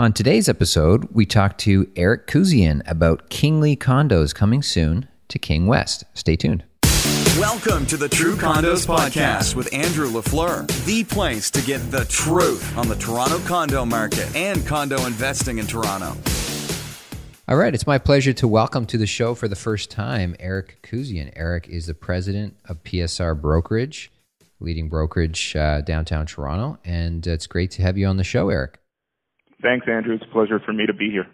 On today's episode, we talk to Eric Kuzian about Kingly condos coming soon to King West. Stay tuned. Welcome to the True Condos Podcast with Andrew LaFleur, the place to get the truth on the Toronto condo market and condo investing in Toronto. All right, it's my pleasure to welcome to the show for the first time Eric Kuzian. Eric is the president of PSR Brokerage, leading brokerage uh, downtown Toronto, and it's great to have you on the show, Eric. Thanks, Andrew. It's a pleasure for me to be here.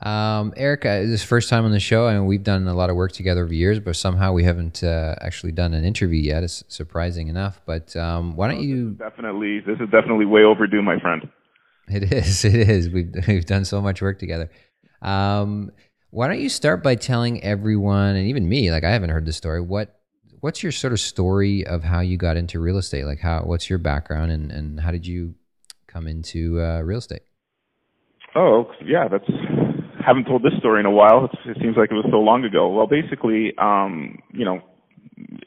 Um, Eric, uh, this first time on the show. I mean, we've done a lot of work together over years, but somehow we haven't uh, actually done an interview yet. It's surprising enough. But um, why don't you? This definitely, this is definitely way overdue, my friend. It is. It is. We've we've done so much work together. Um, why don't you start by telling everyone, and even me, like I haven't heard the story. What what's your sort of story of how you got into real estate? Like how what's your background and and how did you come into uh, real estate? Oh yeah, that's haven't told this story in a while. It seems like it was so long ago. Well, basically, um, you know,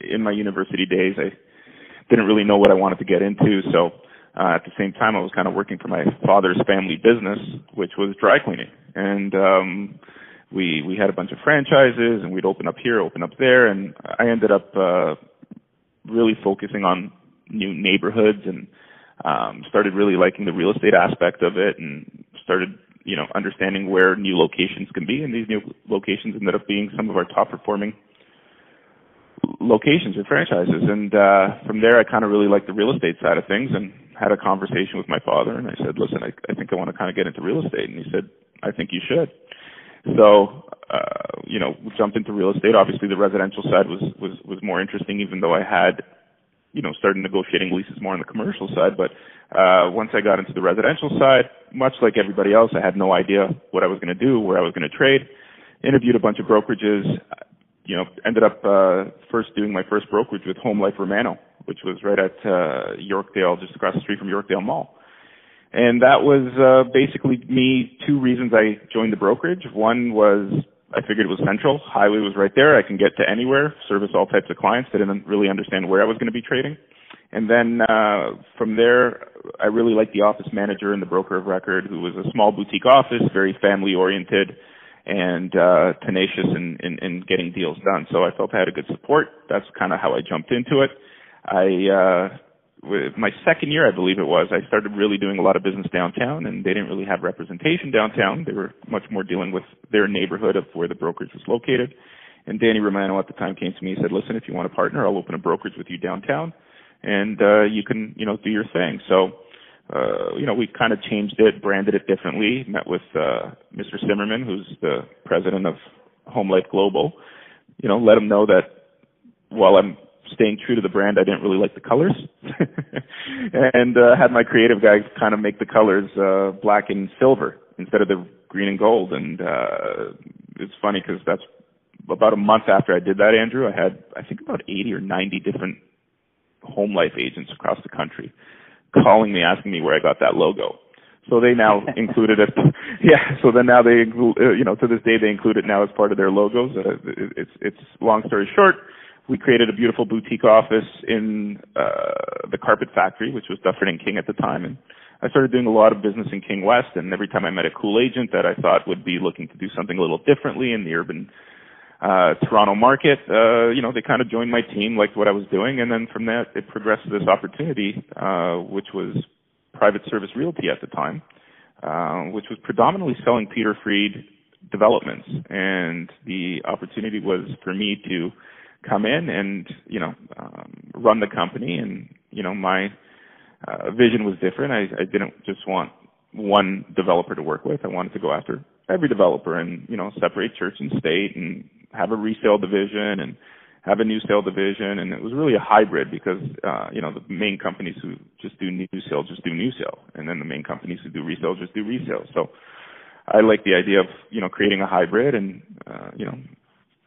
in my university days, I didn't really know what I wanted to get into. So uh, at the same time, I was kind of working for my father's family business, which was dry cleaning, and um, we we had a bunch of franchises, and we'd open up here, open up there, and I ended up uh, really focusing on new neighborhoods and um, started really liking the real estate aspect of it, and started you know, understanding where new locations can be, and these new locations ended up being some of our top performing locations or franchises. And uh, from there, I kind of really liked the real estate side of things, and had a conversation with my father, and I said, "Listen, I, I think I want to kind of get into real estate," and he said, "I think you should." So, uh, you know, jumped into real estate. Obviously, the residential side was was was more interesting, even though I had you know, started negotiating leases more on the commercial side. But uh, once I got into the residential side, much like everybody else, I had no idea what I was going to do, where I was going to trade. Interviewed a bunch of brokerages. You know, ended up uh, first doing my first brokerage with Home Life Romano, which was right at uh, Yorkdale, just across the street from Yorkdale Mall. And that was uh, basically me. Two reasons I joined the brokerage. One was I figured it was central. Highway was right there. I can get to anywhere, service all types of clients. I didn't really understand where I was going to be trading. And then uh, from there, I really liked the office manager and the broker of record, who was a small boutique office, very family oriented, and uh, tenacious in, in, in getting deals done. So I felt I had a good support. That's kind of how I jumped into it. I uh, my second year, I believe it was, I started really doing a lot of business downtown, and they didn't really have representation downtown. They were much more dealing with their neighborhood of where the brokerage was located. And Danny Romano at the time came to me and said, "Listen, if you want a partner, I'll open a brokerage with you downtown, and uh, you can, you know, do your thing." So, uh, you know, we kind of changed it, branded it differently. Met with uh, Mr. Zimmerman, who's the president of Home Life Global. You know, let him know that while I'm staying true to the brand, I didn't really like the colors, and uh, had my creative guy kind of make the colors uh, black and silver instead of the green and gold. And uh, it's funny because that's about a month after I did that, Andrew. I had I think about 80 or 90 different home life agents across the country calling me asking me where I got that logo. So they now included it. Yeah. So then now they, uh, you know, to this day they include it now as part of their logos. Uh, it's it's long story short we created a beautiful boutique office in uh, the Carpet Factory, which was Dufferin and King at the time, and I started doing a lot of business in King West. And every time I met a cool agent that I thought would be looking to do something a little differently in the urban uh, Toronto market, uh, you know, they kind of joined my team, liked what I was doing, and then from that it progressed to this opportunity, uh, which was private service realty at the time, uh, which was predominantly selling Peter Freed developments, and the opportunity was for me to come in and you know um, run the company. And you know my uh, vision was different. I, I didn't just want one developer to work with. I wanted to go after every developer and you know separate church and state and have a resale division and have a new sale division. And it was really a hybrid because uh you know the main companies who just do new sale just do new sale. And then the main companies who do resale just do resale. So I like the idea of you know creating a hybrid. And uh you know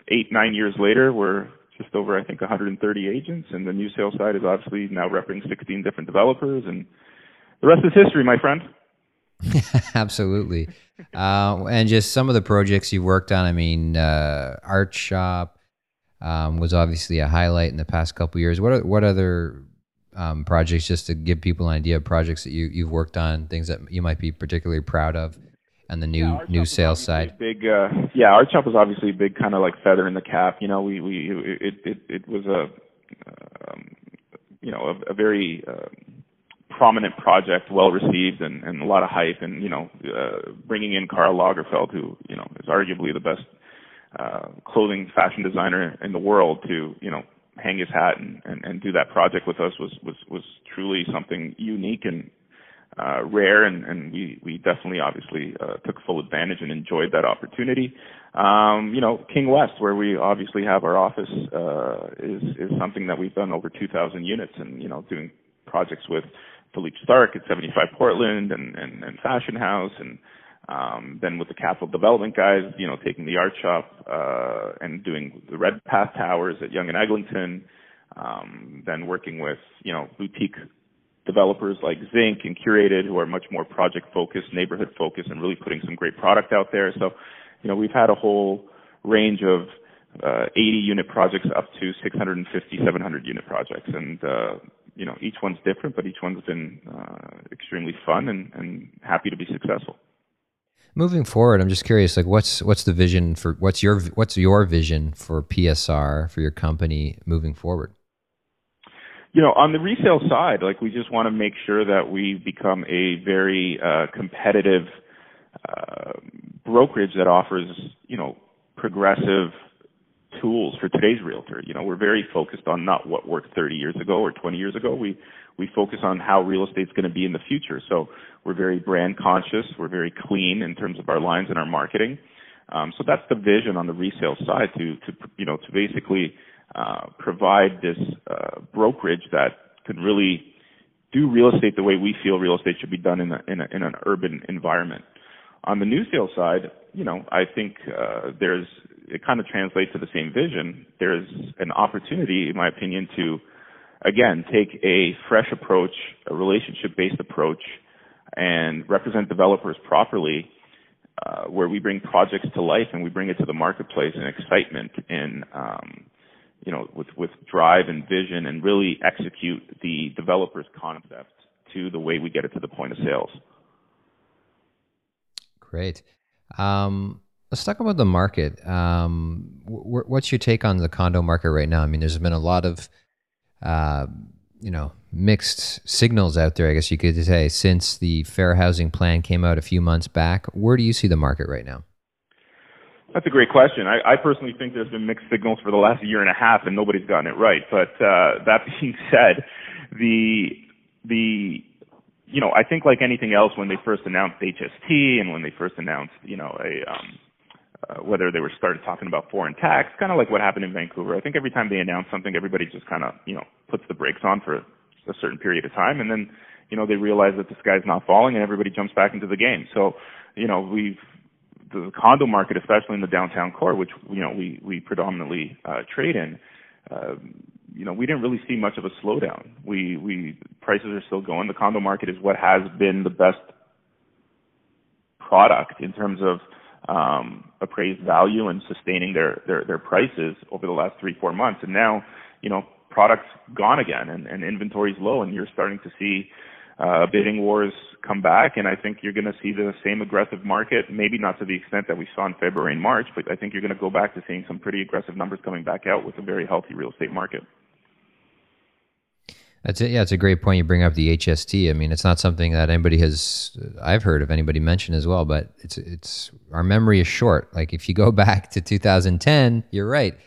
eight nine years later we're just over, I think, 130 agents, and the new sales side is obviously now repping 16 different developers, and the rest is history, my friend. Absolutely, uh, and just some of the projects you've worked on. I mean, uh, Art Shoppe um, was obviously a highlight in the past couple years. What are, what other um, projects just to give people an idea of projects that you you've worked on, things that you might be particularly proud of, and the new yeah, new sales side. Big, uh, yeah, Art Shoppe was obviously a big kind of like feather in the cap. You know, we we it it it was a um, you know a, a very uh, prominent project, well received, and, and a lot of hype. And you know, uh, bringing in Karl Lagerfeld, who you know is arguably the best uh, clothing fashion designer in the world, to you know hang his hat and, and, and do that project with us was was was truly something unique and uh, rare, and, and we we definitely obviously uh, took full advantage and enjoyed that opportunity. Um, you know, King West, where we obviously have our office, uh, is is something that we've done over 2,000 units, and you know, doing projects with Philippe Starck at 75 Portland and, and, and Fashion House and um, then with the capital development guys, you know, taking the Art Shoppe uh, and doing the Redpath Towers at Yonge and Eglinton, um, then working with you know boutique developers like Zinc and Curated, who are much more project focused, neighborhood focused, and really putting some great product out there. So, you know, we've had a whole range of uh, 80 unit projects up to 650, 700 unit projects, and uh, you know, each one's different, but each one's been uh, extremely fun and, and happy to be successful. Moving forward, I'm just curious, like what's what's the vision for what's your what's your vision for PSR for your company moving forward? You know, on the resale side, like we just want to make sure that we become a very uh, competitive uh, brokerage that offers, you know, progressive tools for today's realtor. You know, we're very focused on not what worked 30 years ago or 20 years ago. We we focus on how real estate's going to be in the future. So we're very brand conscious. We're very clean in terms of our lines and our marketing. Um, so that's the vision on the resale side to to you know to basically uh, provide this uh, brokerage that can really do real estate the way we feel real estate should be done in, a, in, a, in an urban environment. On the new sale side, you know, I think uh, there's it kind of translates to the same vision. There's an opportunity, in my opinion, to again take a fresh approach, a relationship-based approach, and represent developers properly, uh, where we bring projects to life and we bring it to the marketplace and excitement and um, you know with with drive and vision and really execute the developer's concept to the way we get it to the point of sales. Great. Um, let's talk about the market. Um, w- what's your take on the condo market right now? I mean, there's been a lot of, uh, you know, mixed signals out there, I guess you could say, since the fair housing plan came out a few months back. Where do you see the market right now? That's a great question. I, I personally think there's been mixed signals for the last year and a half, and nobody's gotten it right. But uh, that being said, the the you know, I think like anything else, when they first announced HST and when they first announced, you know, a um, uh, whether they were started talking about foreign tax, kind of like what happened in Vancouver. I think every time they announce something, everybody just kind of, you know, puts the brakes on for a certain period of time, and then, you know, they realize that the sky's not falling, and everybody jumps back into the game. So, you know, we've the condo market, especially in the downtown core, which you know we we predominantly uh, trade in. Uh, you know, we didn't really see much of a slowdown. We we prices are still going. The condo market is what has been the best product in terms of um, appraised value and sustaining their, their their prices over the last three four months. And now, you know, products gone again, and, and inventory's low, and you're starting to see uh, bidding wars come back, and I think you're going to see the same aggressive market. Maybe not to the extent that we saw in February and March, but I think you're going to go back to seeing some pretty aggressive numbers coming back out with a very healthy real estate market. That's it. Yeah, it's a great point you bring up the HST. I mean, it's not something that anybody has I've heard of anybody mention as well, but it's it's our memory is short. Like if you go back to 2010, you're right.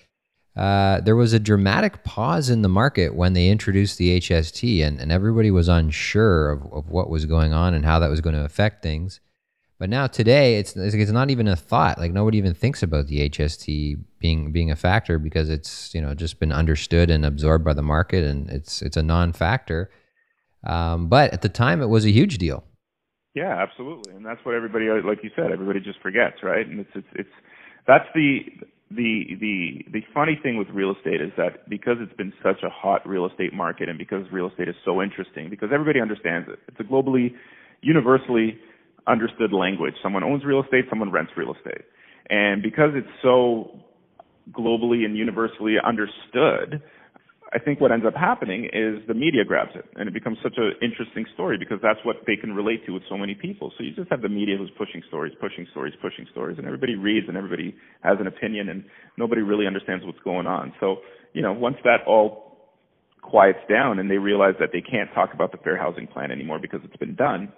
Uh, there was a dramatic pause in the market when they introduced the HST, and, and everybody was unsure of, of what was going on and how that was going to affect things. But now today, it's it's not even a thought. Like nobody even thinks about the HST being being a factor because it's you know just been understood and absorbed by the market, and it's it's a non-factor. Um, but at the time, it was a huge deal. Yeah, absolutely, and that's what everybody, like you said, everybody just forgets, right? And it's it's it's that's the the the the funny thing with real estate is that because it's been such a hot real estate market, and because real estate is so interesting, because everybody understands it, it's a globally, universally understood language. Someone owns real estate, someone rents real estate. And because it's so globally and universally understood, I think what ends up happening is the media grabs it and it becomes such an interesting story because that's what they can relate to with so many people. So you just have the media who's pushing stories, pushing stories, pushing stories, and everybody reads and everybody has an opinion and nobody really understands what's going on. So, you know, once that all quiets down and they realize that they can't talk about the fair housing plan anymore because it's been done,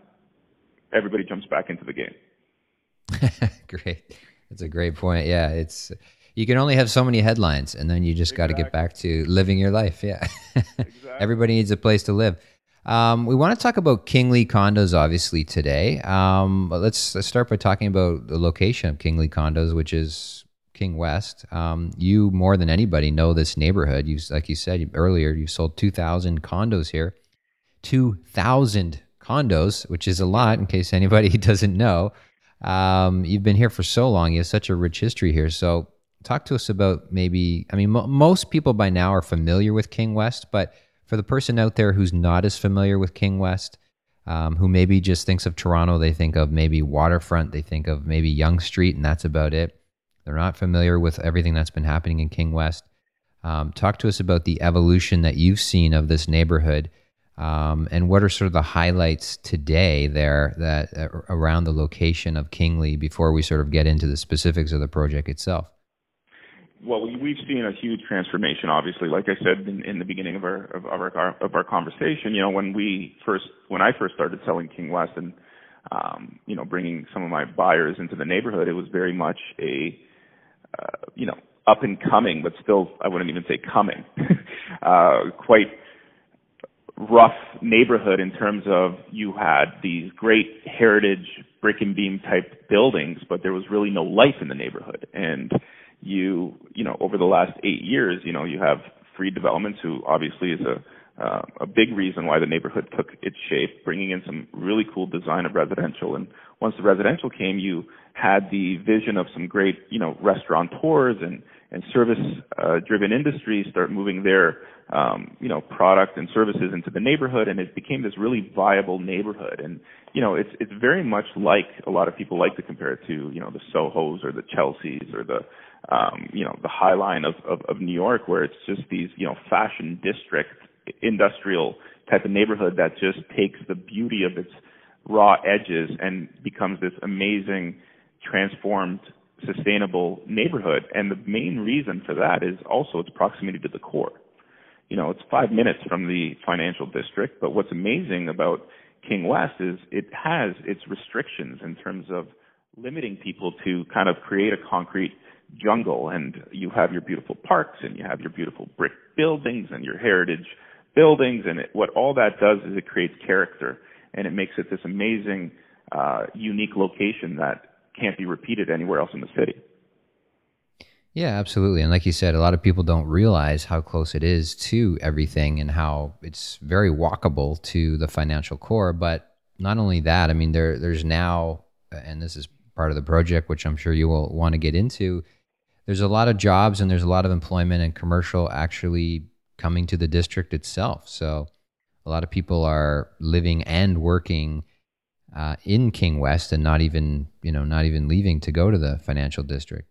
everybody jumps back into the game. great. That's a great point. Yeah, it's you can only have so many headlines, and then you just exactly. got to get back to living your life. Yeah, exactly. everybody needs a place to live. Um, we want to talk about Kingly condos, obviously today. Um, but let's, let's start by talking about the location of Kingly condos, which is King West. Um, you more than anybody know this neighborhood. You, like you said earlier, you sold two thousand condos here. Two thousand condos, which is a lot, in case anybody doesn't know. Um, you've been here for so long. You have such a rich history here. So talk to us about maybe i mean most people by now are familiar with king west but for the person out there who's not as familiar with king west um, who maybe just thinks of toronto they think of maybe waterfront they think of maybe Yonge street and that's about it. They're not familiar with everything that's been happening in king west. Um, talk to us about the evolution that you've seen of this neighborhood um, and what are sort of the highlights today there that uh, around the location of kingly before we sort of get into the specifics of the project itself well, we've seen a huge transformation. Obviously, like I said in, in the beginning of our of our of our conversation, you know, when we first when I first started selling King West and um, you know bringing some of my buyers into the neighborhood, it was very much a uh, you know up and coming, but still I wouldn't even say coming, uh, quite rough neighborhood in terms of you had these great heritage brick and beam type buildings, but there was really no life in the neighborhood and you you know over the last eight years you know you have Freed Developments who obviously is a uh, a big reason why the neighborhood took its shape, bringing in some really cool design of residential. And once the residential came, you had the vision of some great, you know, restaurateurs and and service-driven uh, industries start moving their, um, you know, product and services into the neighborhood, and it became this really viable neighborhood. And you know, it's it's very much like a lot of people like to compare it to, you know, the Soho's or the Chelsea's or the um, you know, the High Line of, of, of New York, where it's just these, you know, fashion district, industrial type of neighborhood that just takes the beauty of its raw edges and becomes this amazing, transformed, sustainable neighborhood. And the main reason for that is also its proximity to the core. You know, it's five minutes from the financial district, but what's amazing about King West is it has its restrictions in terms of limiting people to kind of create a concrete jungle and you have your beautiful parks and you have your beautiful brick buildings and your heritage buildings and it, what all that does is it creates character and it makes it this amazing uh, unique location that can't be repeated anywhere else in the city. Yeah absolutely and like you said a lot of people don't realize how close it is to everything and how it's very walkable to the financial core but not only that i mean there there's now and this is part of the project which i'm sure you will want to get into there's a lot of jobs and there's a lot of employment and commercial actually coming to the district itself. So a lot of people are living and working uh, in King West and not even you know not even leaving to go to the financial district.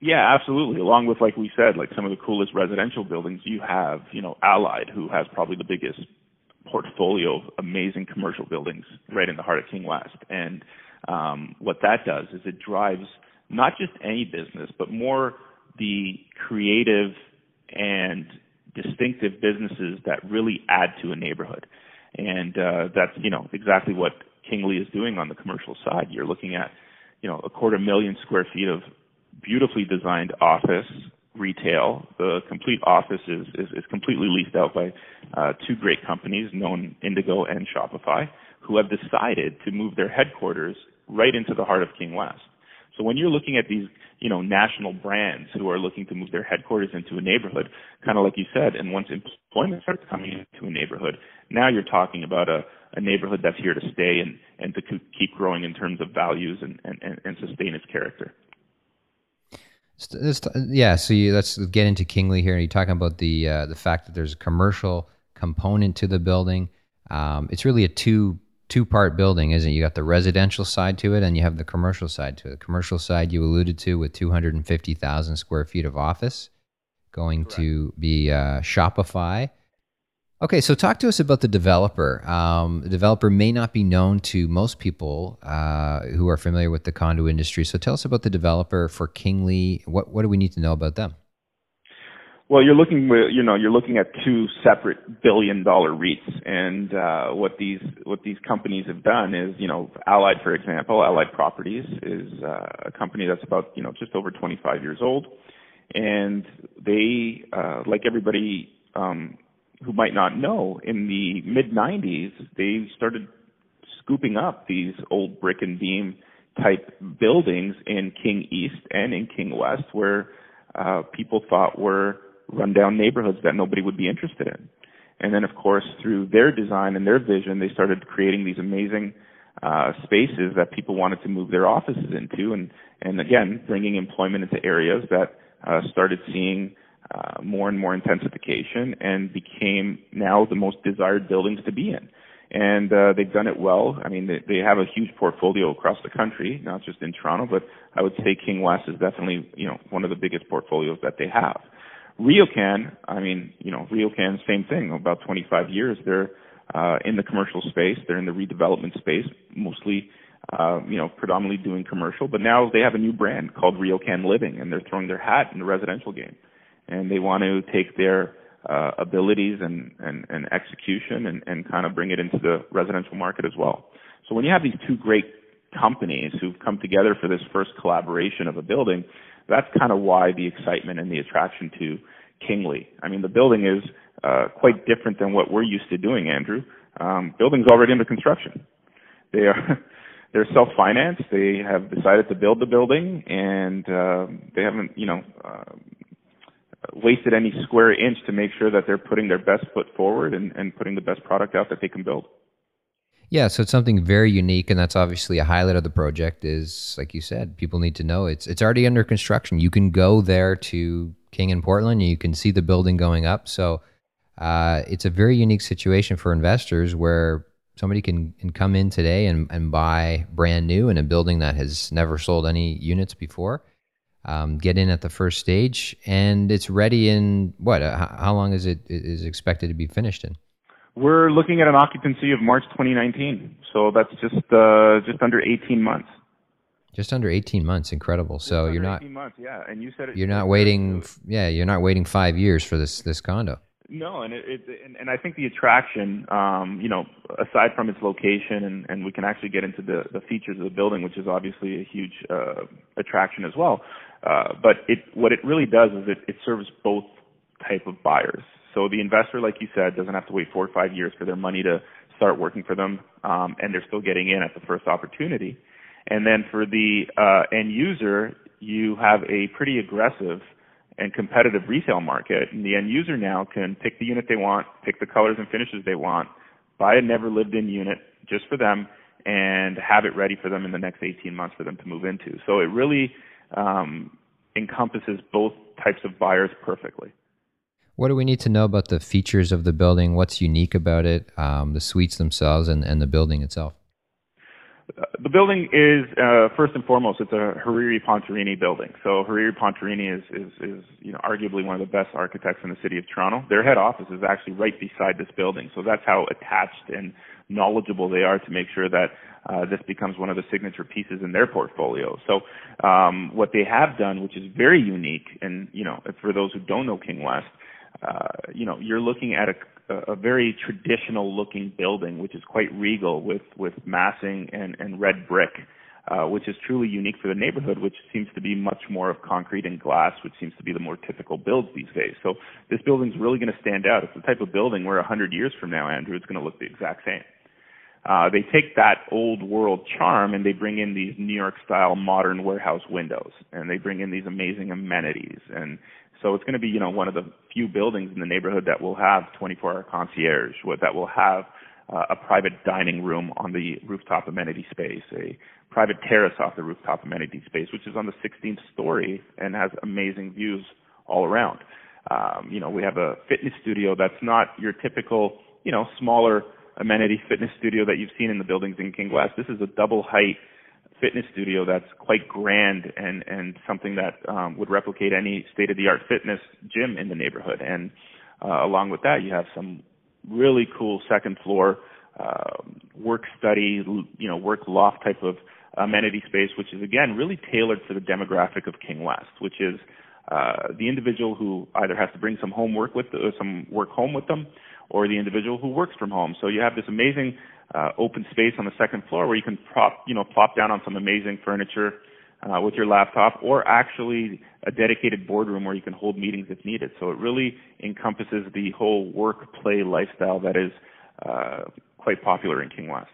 Yeah, absolutely. Along with like we said, like some of the coolest residential buildings, you have you know Allied, who has probably the biggest portfolio of amazing commercial buildings right in the heart of King West. And um, what that does is it drives not just any business, but more the creative and distinctive businesses that really add to a neighborhood. And uh, that's you know exactly what Kingly is doing on the commercial side. You're looking at you know a quarter million square feet of beautifully designed office retail. The complete office is is, is completely leased out by uh, two great companies, known Indigo and Shopify, who have decided to move their headquarters right into the heart of King West. So when you're looking at these, you know, national brands who are looking to move their headquarters into a neighborhood, kind of like you said, and once employment starts coming into a neighborhood, now you're talking about a, a neighborhood that's here to stay and, and to keep growing in terms of values and, and, and sustain its character. Yeah, so you, let's get into Kingly here. You're talking about the uh, the fact that there's a commercial component to the building. Um, it's really a two two part building, isn't it? You got the residential side to it and you have the commercial side to it. The commercial side you alluded to with 250,000 square feet of office. going Correct. to be uh, Shopify. Okay, so talk to us about the developer. Um, the developer may not be known to most people uh, who are familiar with the condo industry. So tell us about the developer for Kingly. What what do we need to know about them? Well, you're looking you know you're looking at two separate billion dollar REITs, and uh, what these what these companies have done is you know Allied, for example, Allied Properties is uh, a company that's about you know just over 25 years old, and they uh, like everybody um, who might not know, in the mid 90s, they started scooping up these old brick and beam type buildings in King East and in King West where uh, people thought were rundown neighborhoods that nobody would be interested in. And then, of course, through their design and their vision, they started creating these amazing uh, spaces that people wanted to move their offices into, and and again, bringing employment into areas that uh, started seeing uh, more and more intensification and became now the most desired buildings to be in. And uh, they've done it well. I mean, they, they have a huge portfolio across the country, not just in Toronto, but I would say King West is definitely, you know, one of the biggest portfolios that they have. RioCan, I mean, you know, RioCan, same thing. About 25 years, they're uh, in the commercial space. They're in the redevelopment space, mostly, uh, you know, predominantly doing commercial. But now they have a new brand called RioCan Living, and they're throwing their hat in the residential game and they want to take their uh, abilities and, and, and execution and, and kind of bring it into the residential market as well. So when you have these two great companies who've come together for this first collaboration of a building, that's kind of why the excitement and the attraction to Kingly. I mean, the building is uh, quite different than what we're used to doing, Andrew. Um, building's already under construction. They are they're self-financed. They have decided to build the building, and uh, they haven't, you know, uh, wasted any square inch to make sure that they're putting their best foot forward and, and putting the best product out that they can build. Yeah, so it's something very unique, and that's obviously a highlight of the project. Is like you said, people need to know it's it's already under construction. You can go there to King and Portland, and you can see the building going up. So uh, it's a very unique situation for investors where somebody can, can come in today and, and buy brand new in a building that has never sold any units before um, get in at the first stage, and it's ready in what? Uh, how long is it is expected to be finished in? We're looking at an occupancy of March 2019, so that's just uh, just under 18 months. Just under 18 months, incredible. Just so you're not months, yeah. And you said it, you're not waiting, yeah, you're not waiting five years for this this condo. No, and it, it and, and I think the attraction, um, you know, aside from its location, and, and we can actually get into the, the features of the building, which is obviously a huge uh, attraction as well. Uh, but it, what it really does is it, it serves both type of buyers. So the investor, like you said, doesn't have to wait four or five years for their money to start working for them, um, and they're still getting in at the first opportunity. And then for the uh, end user, you have a pretty aggressive and competitive retail market, and the end user now can pick the unit they want, pick the colors and finishes they want, buy a never lived in unit just for them, and have it ready for them in the next 18 months for them to move into. So it really um, encompasses both types of buyers perfectly. What do we need to know about the features of the building? What's unique about it, um, the suites themselves, and, and the building itself? the building is uh, first and foremost it's a Hariri Pontarini building. So Hariri Pontarini is, is is you know arguably one of the best architects in the city of Toronto. Their head office is actually right beside this building, so that's how attached and knowledgeable they are to make sure that uh, this becomes one of the signature pieces in their portfolio. So um, what they have done, which is very unique, and you know for those who don't know King West, uh, you know you're looking at a a, very traditional looking building, which is quite regal with, with massing and, and red brick, uh, which is truly unique for the neighborhood, which seems to be much more of concrete and glass, which seems to be the more typical builds these days. So this building's really going to stand out. It's the type of building where 100 years from now, Andrew, it's going to look the exact same. Uh, they take that old world charm and they bring in these New York style modern warehouse windows and they bring in these amazing amenities and so it's going to be, you know, one of the few buildings in the neighborhood that will have 24-hour concierge, that will have uh, a private dining room on the rooftop amenity space, a private terrace off the rooftop amenity space, which is on the 16th story and has amazing views all around. Um, you know, we have a fitness studio that's not your typical, you know, smaller amenity fitness studio that you've seen in the buildings in King West. This is a double height fitness studio that's quite grand and and something that um, would replicate any state of the art fitness gym in the neighborhood. And uh, along with that, you have some really cool second floor uh, work study, you know, work loft type of amenity space, which is again really tailored for the demographic of King West, which is uh, the individual who either has to bring some homework with uh, some work home with them, or the individual who works from home. So you have this amazing uh, open space on the second floor where you can prop, you know, plop down on some amazing furniture uh, with your laptop, or actually a dedicated boardroom where you can hold meetings if needed. So it really encompasses the whole work play lifestyle that is uh, quite popular in King West.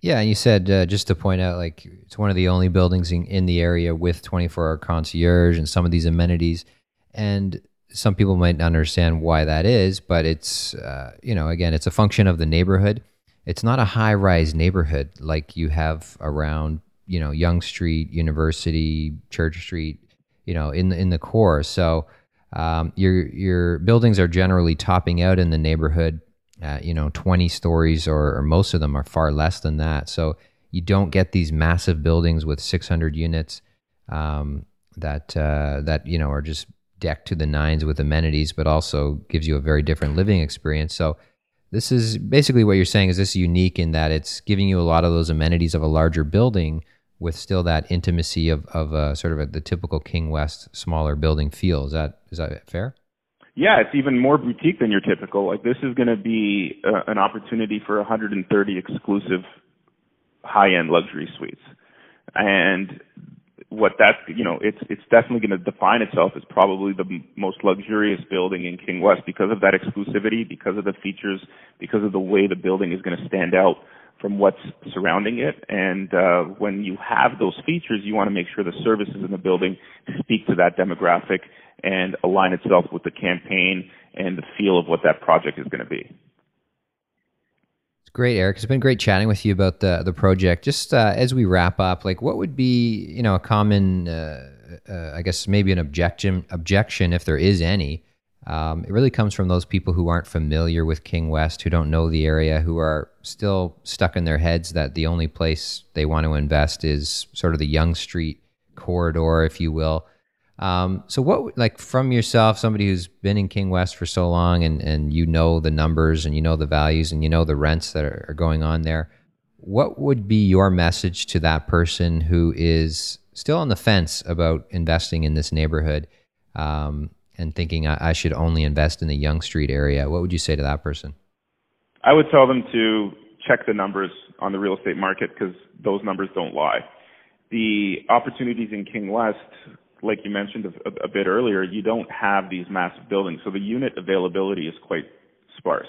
Yeah, and you said uh, just to point out, like it's one of the only buildings in, in the area with 24-hour concierge and some of these amenities. And some people might not understand why that is, but it's uh, you know again, it's a function of the neighborhood. It's not a high-rise neighborhood like you have around you know Yonge Street, University, Church Street, you know in the, in the core. So um, your your buildings are generally topping out in the neighborhood uh, you know, 20 stories or, or, most of them are far less than that. So you don't get these massive buildings with 600 units um, that, uh, that, you know, are just decked to the nines with amenities, but also gives you a very different living experience. So this is basically what you're saying is this unique in that it's giving you a lot of those amenities of a larger building with still that intimacy of, of a, sort of a, the typical King West smaller building feel. Is that, is that fair? yeah, it's even more boutique than your typical. Like this is going to be uh, an opportunity for 130 exclusive high-end luxury suites, and what that you know it's it's definitely going to define itself as probably the most luxurious building in King West because of that exclusivity, because of the features, because of the way the building is going to stand out from what's surrounding it. And uh, when you have those features, you want to make sure the services in the building speak to that demographic and align itself with the campaign and the feel of what that project is going to be. Great, Eric. It's been great chatting with you about the the project. Just uh, as we wrap up, like what would be you know a common, uh, uh, I guess maybe an objection objection if there is any. Um, it really comes from those people who aren't familiar with King West, who don't know the area, who are still stuck in their heads that the only place they want to invest is sort of the Yonge Street corridor, if you will. Um, so what, like from yourself, somebody who's been in King West for so long and, and you know the numbers and you know the values and you know the rents that are, are going on there, what would be your message to that person who is still on the fence about investing in this neighborhood um, and thinking I, I should only invest in the Yonge Street area? What would you say to that person? I would tell them to check the numbers on the real estate market because those numbers don't lie. The opportunities in King West like you mentioned a, a, bit earlier, you don't have these massive buildings, so the unit availability is quite sparse.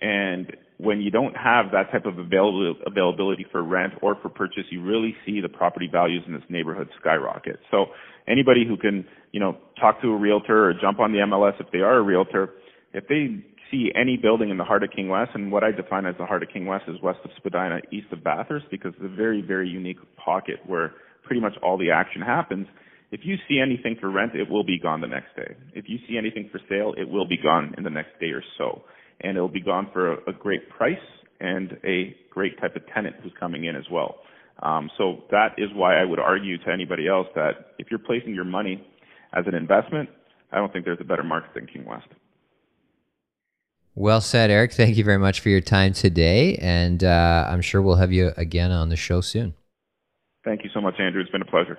And when you don't have that type of avail- availability for rent or for purchase, you really see the property values in this neighborhood skyrocket. So anybody who can, you know, talk to a realtor or jump on the MLS if they are a realtor, if they see any building in the heart of King West, and what I define as the heart of King West is west of Spadina, east of Bathurst, because it's a very, very unique pocket where pretty much all the action happens if you see anything for rent, it will be gone the next day. If you see anything for sale, it will be gone in the next day or so. And it'll be gone for a, a great price and a great type of tenant who's coming in as well. Um, so that is why I would argue to anybody else that if you're placing your money as an investment, I don't think there's a better market than King West. Well said, Eric. Thank you very much for your time today. And uh, I'm sure we'll have you again on the show soon. Thank you so much, Andrew. It's been a pleasure.